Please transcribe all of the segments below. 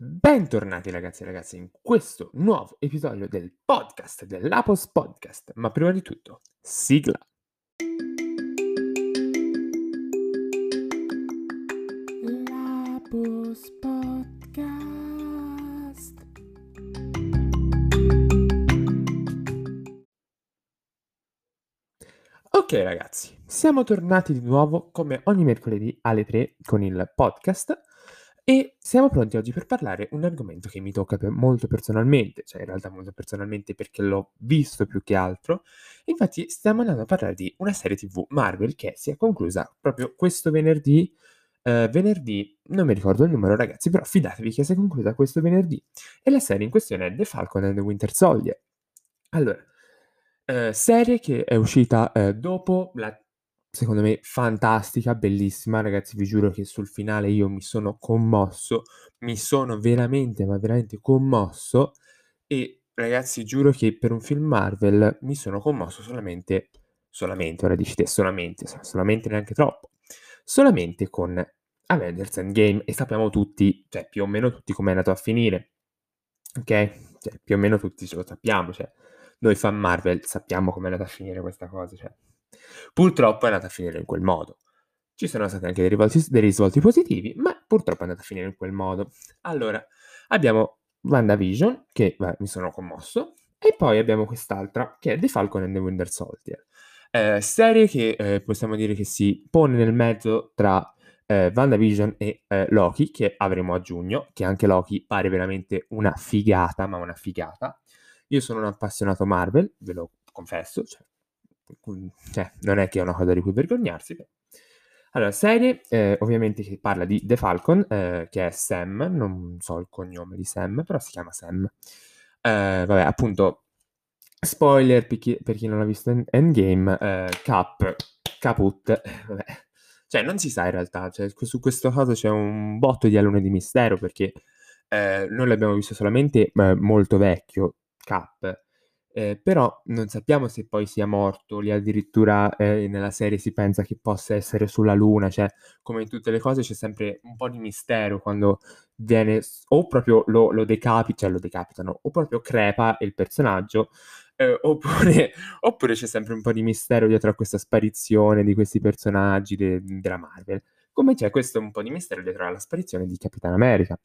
Bentornati ragazzi e ragazze in questo nuovo episodio del podcast dell'Apos Podcast, ma prima di tutto, sigla. L'Apos Podcast. Ok ragazzi, siamo tornati di nuovo come ogni mercoledì alle 3 con il podcast e siamo pronti oggi per parlare un argomento che mi tocca molto personalmente, cioè in realtà molto personalmente perché l'ho visto più che altro. Infatti stiamo andando a parlare di una serie TV Marvel che si è conclusa proprio questo venerdì. Eh, venerdì, non mi ricordo il numero ragazzi, però fidatevi che si è conclusa questo venerdì. E la serie in questione è The Falcon and the Winter Soldier. Allora, eh, serie che è uscita eh, dopo la secondo me fantastica, bellissima, ragazzi, vi giuro che sul finale io mi sono commosso, mi sono veramente, ma veramente commosso. E ragazzi, giuro che per un film Marvel mi sono commosso solamente, solamente, ora dici te, solamente, solamente neanche troppo, solamente con Avengers Endgame e sappiamo tutti, cioè più o meno tutti come è andato a finire, ok? Cioè, più o meno tutti ce lo sappiamo, cioè noi fan Marvel sappiamo come è andata a finire questa cosa, cioè Purtroppo è andata a finire in quel modo. Ci sono stati anche dei risvolti, dei risvolti positivi, ma purtroppo è andata a finire in quel modo. Allora, abbiamo WandaVision, che beh, mi sono commosso, e poi abbiamo quest'altra, che è The Falcon and the Winter Soldier. Eh, serie che eh, possiamo dire che si pone nel mezzo tra eh, WandaVision e eh, Loki, che avremo a giugno, che anche Loki pare veramente una figata, ma una figata. Io sono un appassionato Marvel, ve lo confesso, cioè cioè, non è che è una cosa di cui vergognarsi. Allora, serie eh, ovviamente che parla di The Falcon, eh, che è Sam, non so il cognome di Sam, però si chiama Sam. Eh, vabbè, appunto, spoiler per chi, per chi non ha visto Endgame, eh, Cap, Caput, vabbè. Cioè, non si sa in realtà, cioè, su questo caso c'è un botto di alunni di mistero, perché eh, noi l'abbiamo visto solamente eh, molto vecchio, Cap, eh, però non sappiamo se poi sia morto, lì addirittura eh, nella serie si pensa che possa essere sulla Luna, cioè come in tutte le cose c'è sempre un po' di mistero quando viene o proprio lo, lo decapita, cioè lo decapitano, o proprio crepa il personaggio, eh, oppure, oppure, c'è sempre un po' di mistero dietro a questa sparizione di questi personaggi de, della Marvel, come c'è questo un po' di mistero dietro alla sparizione di Capitan America.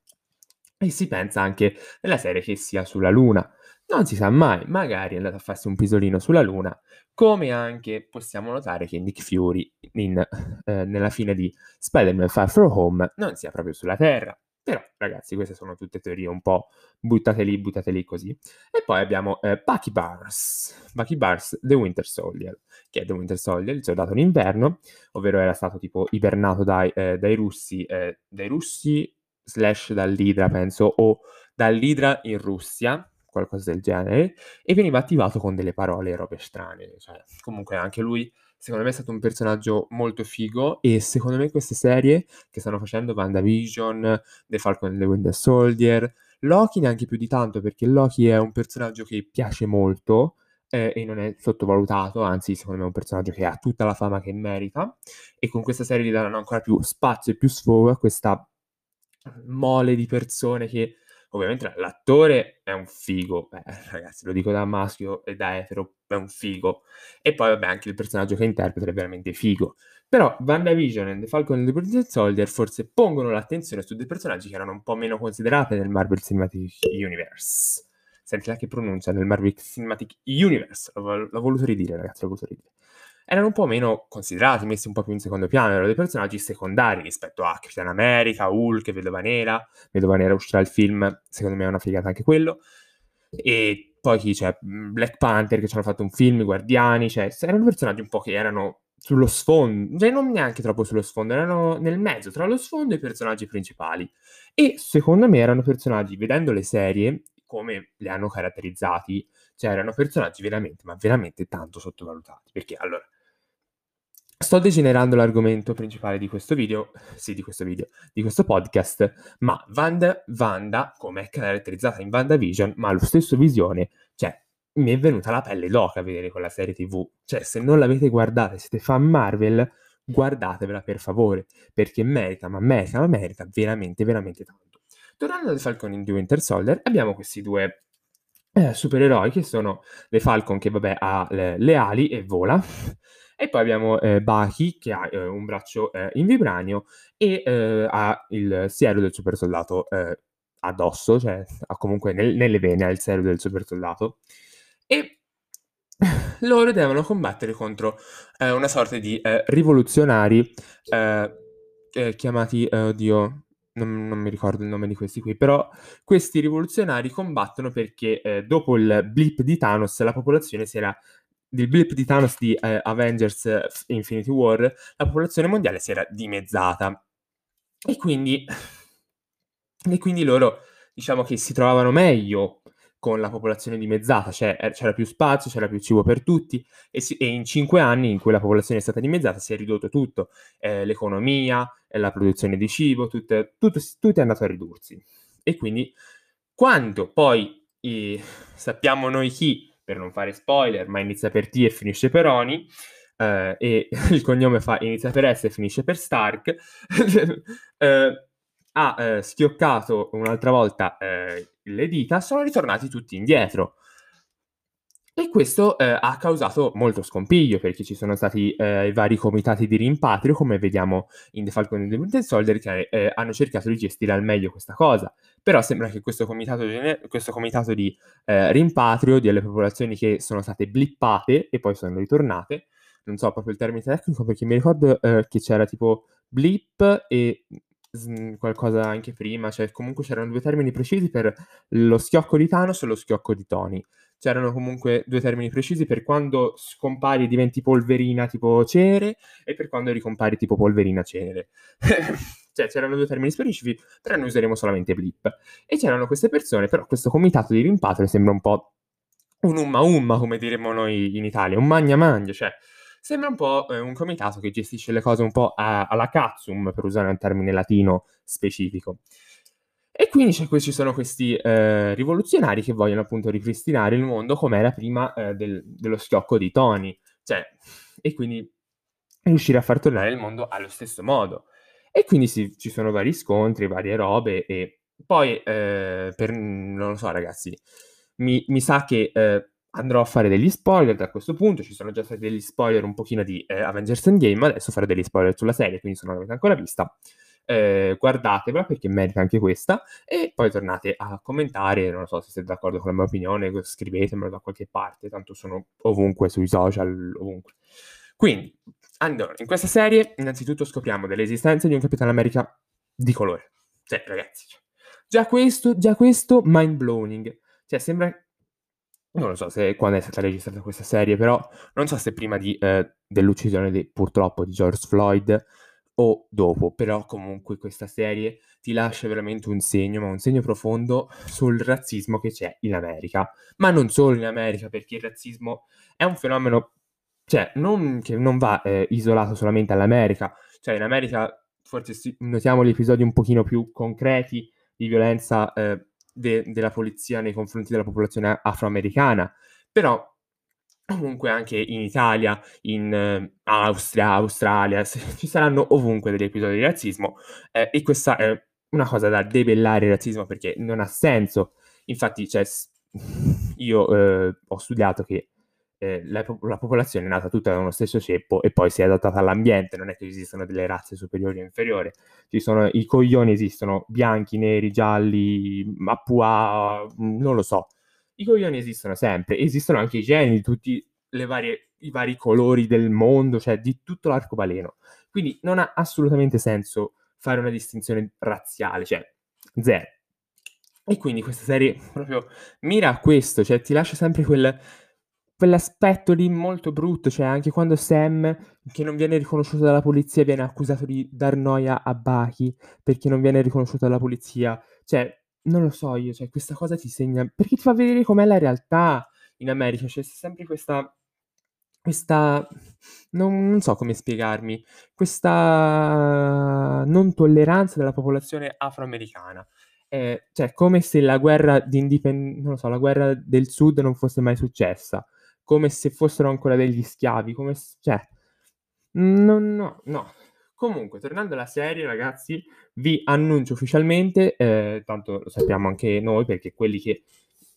E si pensa anche nella serie che sia sulla Luna. Non si sa mai, magari è andato a farsi un pisolino sulla Luna, come anche possiamo notare che Nick Fury in, eh, nella fine di Spider-Man Far From Home non sia proprio sulla Terra. Però, ragazzi, queste sono tutte teorie un po' buttate lì, buttate lì così. E poi abbiamo eh, Bucky Barnes, Bucky Barnes, The Winter Soldier, che è The Winter Soldier, il soldato d'inverno, ovvero era stato tipo ibernato dai, eh, dai russi, eh, dai russi slash dall'Idra, penso, o dall'Idra in Russia, qualcosa del genere, e veniva attivato con delle parole e robe strane. Cioè, comunque anche lui, secondo me, è stato un personaggio molto figo e secondo me queste serie che stanno facendo, WandaVision, The Falcon and the Winter Soldier, Loki neanche più di tanto, perché Loki è un personaggio che piace molto, eh, e non è sottovalutato, anzi secondo me è un personaggio che ha tutta la fama che merita e con questa serie gli daranno ancora più spazio e più sfogo a questa mole di persone che ovviamente l'attore è un figo, Beh, ragazzi, lo dico da maschio e da etero, è un figo. E poi, vabbè, anche il personaggio che interpreta è veramente figo. Però WandaVision e The Falcon and the Winter Soldier forse pongono l'attenzione su dei personaggi che erano un po' meno considerati nel Marvel Cinematic Universe. Senti la che pronuncia nel Marvel Cinematic Universe. L'ho, l'ho voluto ridire, ragazzi, l'ho voluto ridire erano un po' meno considerati, messi un po' più in secondo piano, erano dei personaggi secondari rispetto a Capitan America, Hulk, Vedova Nera. Vedova Nera uscirà il film, secondo me è una figata anche quello. E poi chi c'è? Black Panther che ci hanno fatto un film, i Guardiani, cioè erano personaggi un po' che erano sullo sfondo, cioè non neanche troppo sullo sfondo, erano nel mezzo tra lo sfondo e i personaggi principali. E secondo me erano personaggi, vedendo le serie, come li hanno caratterizzati, cioè erano personaggi veramente, ma veramente tanto sottovalutati. Perché allora, Sto degenerando l'argomento principale di questo video, sì, di questo video, di questo podcast, ma Wanda, Wanda come è caratterizzata in WandaVision, ma allo stesso visione, cioè, mi è venuta la pelle d'oca a vedere quella serie TV. Cioè, se non l'avete guardata, siete fan Marvel, guardatevela per favore, perché merita, ma merita, ma merita veramente, veramente tanto. Tornando al Falcon in The Winter Soldier, abbiamo questi due eh, supereroi che sono le Falcon che vabbè ha le, le ali e vola e poi abbiamo eh, Bucky che ha eh, un braccio eh, in vibranio e eh, ha il siero del super soldato eh, addosso, cioè ha comunque nel, nelle vene ha il siero del super soldato e loro devono combattere contro una sorta di rivoluzionari chiamati, oddio, non, non, mi ricordo il nome di questi qui, però questi rivoluzionari combattono perché eh, dopo il blip di Thanos la popolazione si era del blip di Thanos di eh, Avengers Infinity War, la popolazione mondiale si era dimezzata. E quindi, e quindi loro, diciamo che si trovavano meglio con la popolazione dimezzata, cioè eh, c'era più spazio, c'era più cibo per tutti e, si, e in cinque anni in cui la popolazione è stata dimezzata si è ridotto tutto, eh, l'economia, eh, la produzione di cibo, tutto, tutto, tutto, è andato a ridursi. E quindi quando poi eh, sappiamo noi chi, per non fare spoiler, ma inizia per T e finisce per Oni, eh, e il cognome fa inizia per S e finisce per Stark, eh, ha eh, schioccato un'altra volta eh, le dita, sono ritornati tutti indietro. E questo eh, ha causato molto scompiglio perché ci sono stati eh, i vari comitati di rimpatrio, come vediamo in The Falcon and the Winter Soldier, che eh, hanno cercato di gestire al meglio questa cosa. Però sembra che questo comitato, questo comitato di eh, rimpatrio delle popolazioni che sono state blippate e poi sono ritornate, non so proprio il termine tecnico perché mi ricordo eh, che c'era tipo blip e qualcosa anche prima, cioè comunque c'erano due termini precisi per lo schiocco di Thanos e lo schiocco di Tony. C'erano comunque due termini precisi per quando scompari e diventi polverina tipo cenere e per quando ricompari tipo polverina cenere. cioè c'erano due termini specifici, però noi useremo solamente blip. E c'erano queste persone, però questo comitato di rimpatrio sembra un po' un umma umma, come diremmo noi in Italia, un magna magna, cioè Sembra un po' eh, un comitato che gestisce le cose un po' alla cazzum, per usare un termine latino specifico. E quindi ci sono questi eh, rivoluzionari che vogliono appunto ripristinare il mondo come era prima eh, del, dello schiocco di Tony. Cioè, e quindi riuscire a far tornare il mondo allo stesso modo. E quindi sì, ci sono vari scontri, varie robe e poi, eh, per, non lo so ragazzi, mi, mi sa che eh, andrò a fare degli spoiler da questo punto, ci sono già stati degli spoiler un pochino di eh, Avengers Endgame, adesso farò degli spoiler sulla serie, quindi se non l'avete ancora vista, eh, guardatevela perché merita anche questa e poi tornate a commentare, non so se siete d'accordo con la mia opinione, scrivetemelo da qualche parte, tanto sono ovunque sui social, ovunque. Quindi, allora, in questa serie innanzitutto scopriamo dell'esistenza di un Capitano America di colore. Cioè, ragazzi, cioè, già questo, già questo mind blowing. Cioè, sembra non lo so se quando è stata registrata questa serie, però non so se prima di, eh, dell'uccisione di, purtroppo di George Floyd o dopo, però comunque questa serie ti lascia veramente un segno, ma un segno profondo sul razzismo che c'è in America. Ma non solo in America, perché il razzismo è un fenomeno, cioè, non, che non va eh, isolato solamente all'America, cioè in America forse notiamo gli episodi un pochino più concreti di violenza eh, de- della polizia nei confronti della popolazione afroamericana, però comunque anche in Italia, in eh, Austria, Australia, ci saranno ovunque degli episodi di razzismo eh, e questa è una cosa da debellare il razzismo perché non ha senso. Infatti, cioè, io eh, ho studiato che eh, la, la, popolazione è nata tutta da uno stesso ceppo e poi si è adattata all'ambiente, non è che esistono delle razze superiori o inferiori, ci sono i coglioni, esistono bianchi, neri, gialli, mapua, non lo so. I coglioni esistono sempre, esistono anche i geni di tutti varie, i vari colori del mondo, cioè di tutto l'arcobaleno. Quindi non ha assolutamente senso fare una distinzione razziale, cioè zero. E quindi questa serie proprio mira a questo, cioè ti lascia sempre quel quell'aspetto lì molto brutto, cioè anche quando Sam, che non viene riconosciuto dalla polizia, viene accusato di dar noia a Baki perché non viene riconosciuto dalla polizia, cioè non lo so io, cioè questa cosa ti segna, perché ti fa vedere com'è la realtà in America, c'è sempre questa, questa, non, non so come spiegarmi, questa non tolleranza della popolazione afroamericana. Eh, cioè, come se la guerra di indipendenza, non lo so, la guerra del sud non fosse mai successa come se fossero ancora degli schiavi, come se, cioè, no, no, no. Comunque, tornando alla serie, ragazzi, vi annuncio ufficialmente, eh, tanto lo sappiamo anche noi, perché quelli che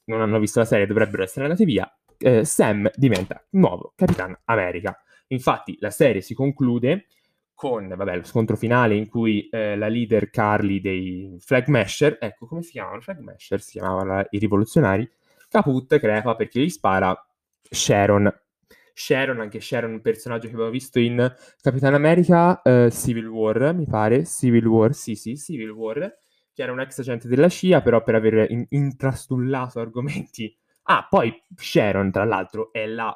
non hanno visto la serie dovrebbero essere andati via, eh, Sam diventa nuovo Capitan America. Infatti la serie si conclude con vabbè, lo scontro finale in cui eh, la leader Carly dei Flag Masher, ecco come si chiamano? Flag Masher si chiamavano i rivoluzionari, caput crepa perché gli spara Sharon. Sharon, anche Sharon, un personaggio che abbiamo visto in Capitan America uh, Civil War, mi pare, Civil War, sì sì, Civil War, che era un ex agente della CIA, però per aver in- intrastullato argomenti. Ah, poi Sharon, tra l'altro, è la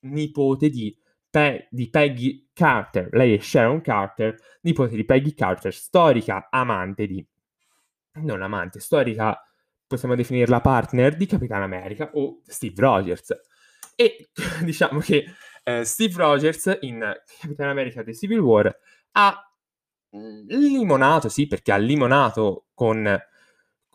nipote di Pe- di Peggy Carter. Lei è Sharon Carter, nipote di Peggy Carter, storica amante di... non amante, storica, possiamo definirla partner di Capitan America o Steve Rogers. E diciamo che eh, Steve Rogers in Capitan America The Civil War ha mm, limonato, sì, perché ha limonato con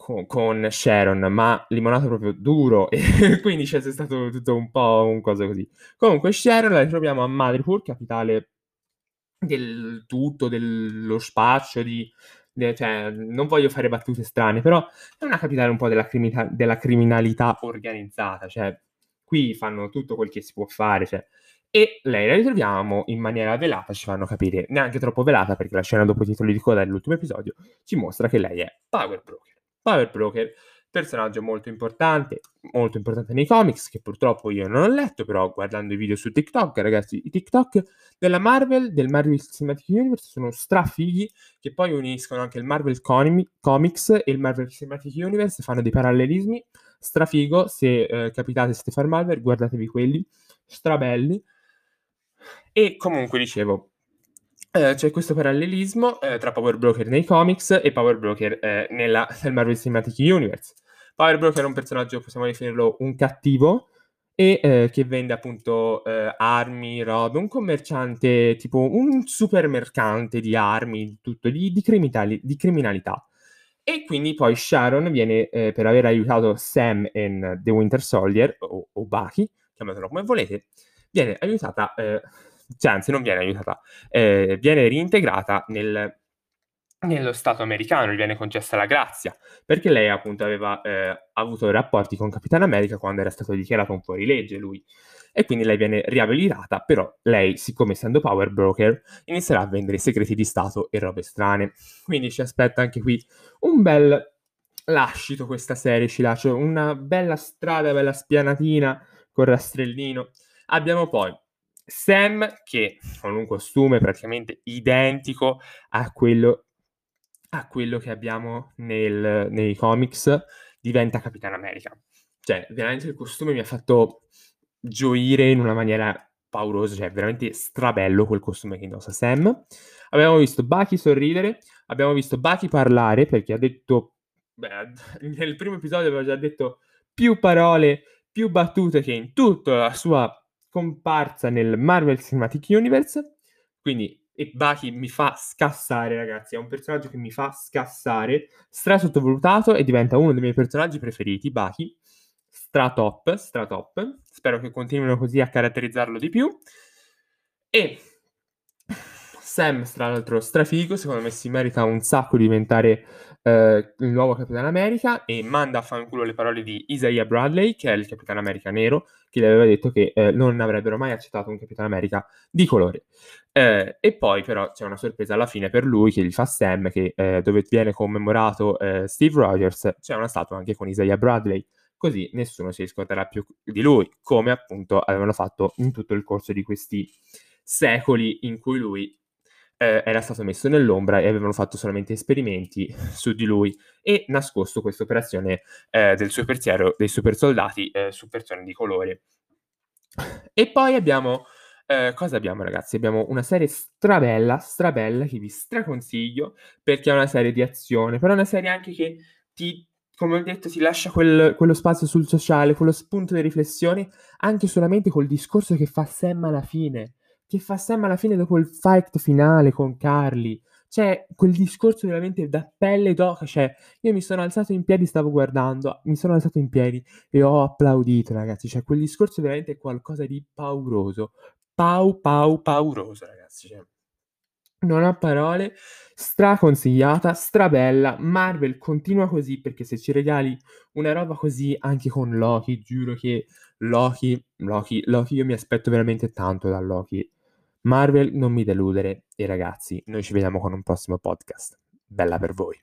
con, con Sharon, ma limonato proprio duro e quindi c'è stato tutto un po' un cosa così. Comunque Sharon la ritroviamo a Madripoor, capitale del tutto, dello spaccio, di, de, cioè, non voglio fare battute strane, però è una capitale un po' della, criminalità, della criminalità organizzata, cioè qui fanno tutto quel che si può fare, cioè, e lei la ritroviamo in maniera velata, ci fanno capire, neanche troppo velata, perché la scena dopo i titoli di coda dell'ultimo episodio ci mostra che lei è Power Broker. Power Broker, personaggio molto importante, molto importante nei comics, che purtroppo io non ho letto, però guardando i video su TikTok, ragazzi, i TikTok della Marvel, del Marvel Cinematic Universe, sono strafighi, che poi uniscono anche il Marvel Comics e il Marvel Cinematic Universe, fanno dei parallelismi, strafigo, se eh, capitate siete far Marvel, guardatevi quelli, strabelli. E comunque dicevo, eh, c'è questo parallelismo eh, tra Power Broker nei comics e Power Broker eh, nella, nel Marvel Cinematic Universe. Power Broker è un personaggio, possiamo definirlo un cattivo, e eh, che vende appunto eh, armi, robe, un commerciante, tipo un supermercante di armi, tutto, di, di, criminali, di criminalità. E quindi poi Sharon viene, eh, per aver aiutato Sam in The Winter Soldier, o, o Bucky, chiamatelo come volete, viene aiutata cioè anzi non viene aiutata, eh, viene reintegrata nel, nello Stato americano, gli viene concessa la grazia, perché lei appunto aveva eh, avuto rapporti con Capitan America quando era stato dichiarato un fuorilegge lui. E quindi lei viene riabilitata, però lei, siccome essendo power broker, inizierà a vendere segreti di Stato e robe strane. Quindi ci aspetta anche qui un bel lascito questa serie, ci lascia una bella strada, bella spianatina con rastrellino. Abbiamo poi Sam che con un costume praticamente identico a quello, a quello che abbiamo nel, nei comics diventa Capitan America. Cioè, veramente il costume mi ha fatto gioire in una maniera paurosa, cioè veramente strabello quel costume che indossa Sam. Abbiamo visto Bucky sorridere, abbiamo visto Bucky parlare perché ha detto, beh, nel primo episodio aveva già detto più parole, più battute che in tutta la sua comparsa nel Marvel Cinematic Universe. Quindi e Bucky mi fa scassare, ragazzi. È un personaggio che mi fa scassare, stra sottovalutato e diventa uno dei miei personaggi preferiti. Bucky, stra top, stra top. Spero che continuino così a caratterizzarlo di più. E Sam, tra l'altro, strafigo. Secondo me si merita un sacco di diventare eh, il nuovo Capitano America e manda a fanculo le parole di Isaiah Bradley, che è il Capitano America nero, che gli aveva detto che eh, non avrebbero mai accettato un Capitano America di colore. Eh, e poi però c'è una sorpresa alla fine per lui che gli fa Sam, che, eh, dove viene commemorato eh, Steve Rogers, c'è una statua anche con Isaiah Bradley, così nessuno si riscorderà più di lui, come appunto avevano fatto in tutto il corso di questi secoli in cui lui eh, era stato messo nell'ombra e avevano fatto solamente esperimenti su di lui e nascosto questa operazione eh, del zero, dei super soldati eh, su persone di colore. E poi abbiamo, eh, cosa abbiamo ragazzi? Abbiamo una serie strabella, strabella, che vi straconsiglio, perché è una serie di azione, però è una serie anche che ti come ho detto, ti lascia quel, quello spazio sul sociale, quello spunto di riflessione, anche solamente col discorso che fa Sam alla fine che fa Sam alla fine dopo il fight finale con Carly. Cioè, quel discorso veramente da pelle d'oca. Cioè, io mi sono alzato in piedi, stavo guardando, mi sono alzato in piedi e ho applaudito, ragazzi. Cioè, quel discorso è veramente qualcosa di pauroso. Pau, pau, pauroso, ragazzi. Cioè. Non ho parole, straconsigliata, strabella. Marvel continua così perché se ci regali una roba così anche con Loki, giuro che Loki, Loki, Loki, io mi aspetto veramente tanto da Loki. Marvel, non mi deludere e ragazzi, noi ci vediamo con un prossimo podcast. Bella per voi.